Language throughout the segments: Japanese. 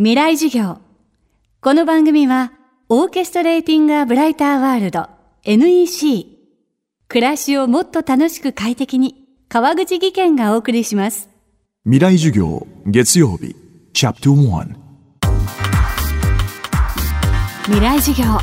未来授業。この番組は、オーケストレーティング・ア・ブライター・ワールド NEC。暮らしをもっと楽しく快適に、川口義賢がお送りします。未来授業月曜日チャプター未来授業。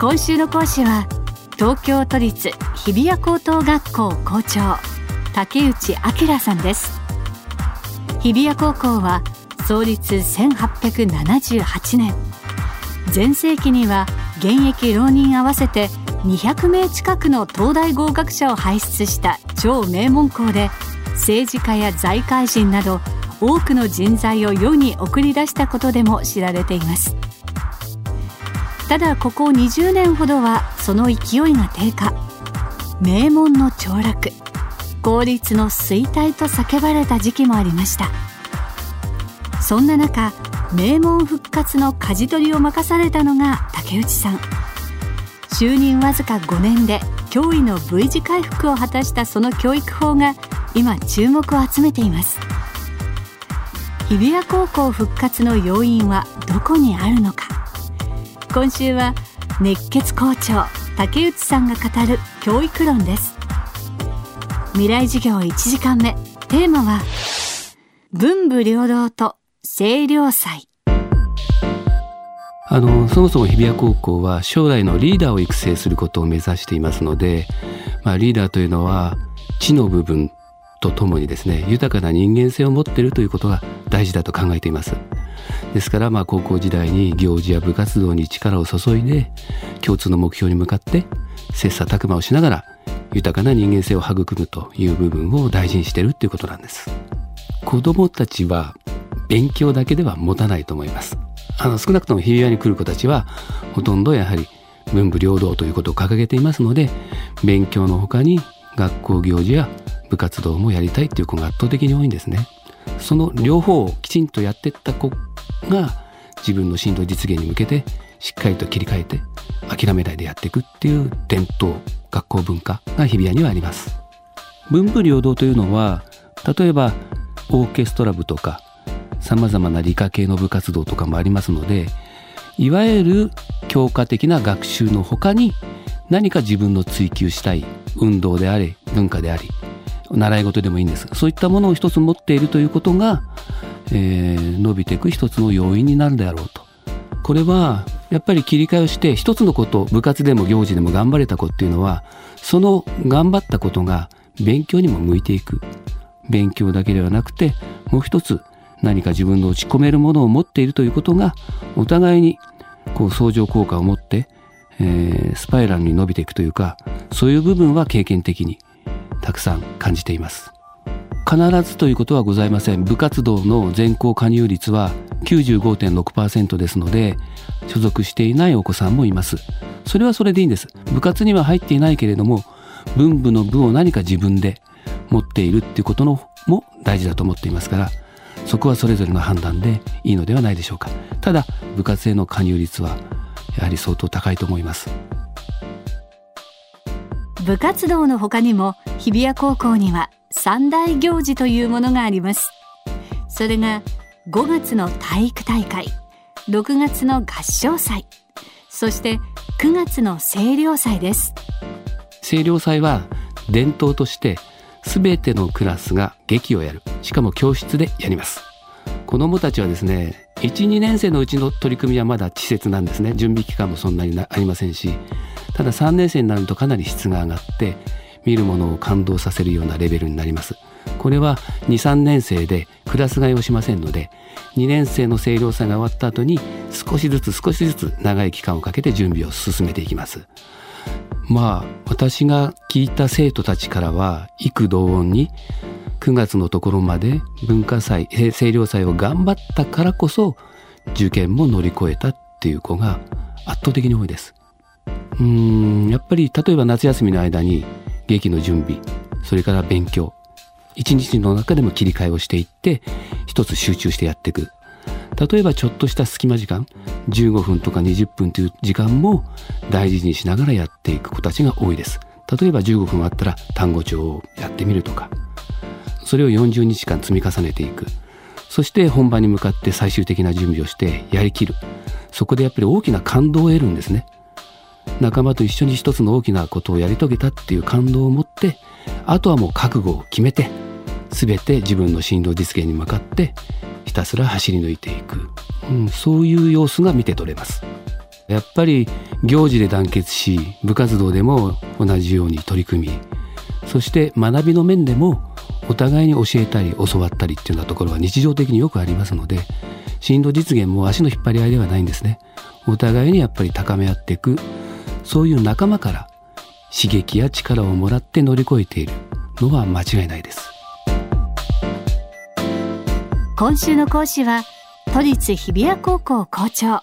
今週の講師は、東京都立日比谷高等学校校長、竹内明さんです。日比谷高校は、創立1878年。全盛期には現役浪人合わせて200名近くの東大合格者を輩出した超名門校で政治家や財界人など多くの人材を世に送り出したことでも知られています。ただここ20年ほどはその勢いが低下。名門の凋落公立の衰退と叫ばれた時期もありました。そんな中名門復活の舵取りを任されたのが竹内さん。就任わずか5年で驚異の V 字回復を果たしたその教育法が今注目を集めています。日比谷高校復活の要因はどこにあるのか。今週は熱血校長竹内さんが語る教育論です。未来授業1時間目。テーマは文武両道と清涼祭。あのそもそも日比谷高校は将来のリーダーを育成することを目指していますので、まあ、リーダーというのは知の部分とともにですね豊かな人間性を持っているということが大事だと考えています。ですからまあ高校時代に行事や部活動に力を注いで共通の目標に向かって切磋琢磨をしながら豊かな人間性を育むという部分を大事にしているということなんです。子どもたちは勉強だけでは持たないと思いますあの少なくとも日比谷に来る子たちはほとんどやはり文武両道ということを掲げていますので勉強の他に学校行事や部活動もやりたいっていう子が圧倒的に多いんですね。その両方をきちんとやっていった子が自分の進路実現に向けてしっかりと切り替えて諦めないでやっていくっていう伝統学校文化が日比谷にはあります。文武両道というのは例えばオーケストラ部とか様々な理科系の部活動とかもありますのでいわゆる教科的な学習の他に何か自分の追求したい運動であれ文化であり習い事でもいいんですそういったものを一つ持っているということが、えー伸びていく一つの要因になるであろうと。これはやっぱり切り替えをして一つのこと部活でも行事でも頑張れた子っていうのはその頑張ったことが勉強にも向いていく。勉強だけではなくてもう一つ何か自分の打ち込めるものを持っているということがお互いにこう相乗効果を持って、えースパイラルに伸びていくというかそういう部分は経験的にたくさん感じています。必ずということはございません。部活動の全校加入率は95.6%ですので所属していないお子さんもいます。それはそれでいいんです。部活には入っていないけれども文部の部を何か自分で持っているっていうことのも大事だと思っていますからそこはそれぞれの判断でいいのではないでしょうか。ただ部活への加入率はやはり相当高いと思います。部活動の他にも日比谷高校には三大行事というものがあります。それが5月の体育大会6月の合唱祭そして9月の清涼祭です。清涼祭は伝統として全てのクラスが劇をやる。しかも教室でやります。子どもたちはですね12年生のうちの取り組みはまだ稚拙なんですね。準備期間もそんなにありませんし。ただ3年生になるとかなり質が上がって見るものを感動させるようなレベルになります。これは23年生でクラス替えをしませんので2年生の清涼祭が終わった後に少しずつ少しずつ長い期間をかけて準備を進めていきます。まあ私が聞いた生徒たちからは幾同音に9月のところまで文化祭清涼祭を頑張ったからこそ受験も乗り越えたっていう子が圧倒的に多いです。うーんやっぱり例えば夏休みの間に劇の準備それから勉強一日の中でも切り替えをしていって一つ集中してやっていく。例えばちょっとした隙間時間15分とか20分という時間も大事にしながらやっていく子たちが多いです。例えば15分あったら単語帳をやってみるとか。それを40日間積み重ねていく。そして本番に向かって最終的な準備をしてやりきる。そこでやっぱり大きな感動を得るんですね。仲間と一緒に一つの大きなことをやり遂げたっていう感動を持ってあとはもう覚悟を決めて全て自分の進路実現に向かってひたすら走り抜いていく、うん、そういう様子が見て取れます。やっぱり行事で団結し部活動でも同じように取り組みそして学びの面でもお互いに教えたり教わったりっていうようなところは日常的によくありますので進路実現も足の引っ張り合いではないんですね。お互いにやっぱり高め合っていくそういう仲間から刺激や力をもらって乗り越えているのは間違いないです。今週の講師は都立日比谷高校校長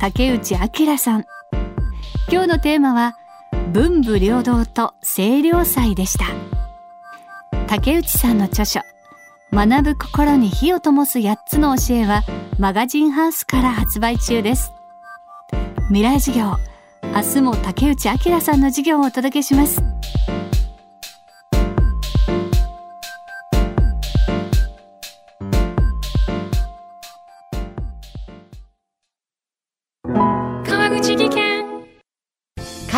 竹内明さん。今日のテーマは文武両道と清涼祭でした。竹内さんの著書学ぶ心に火を灯す8つの教えはマガジンハウスから発売中です。未来授業明日も竹内明さんの授業をお届けします。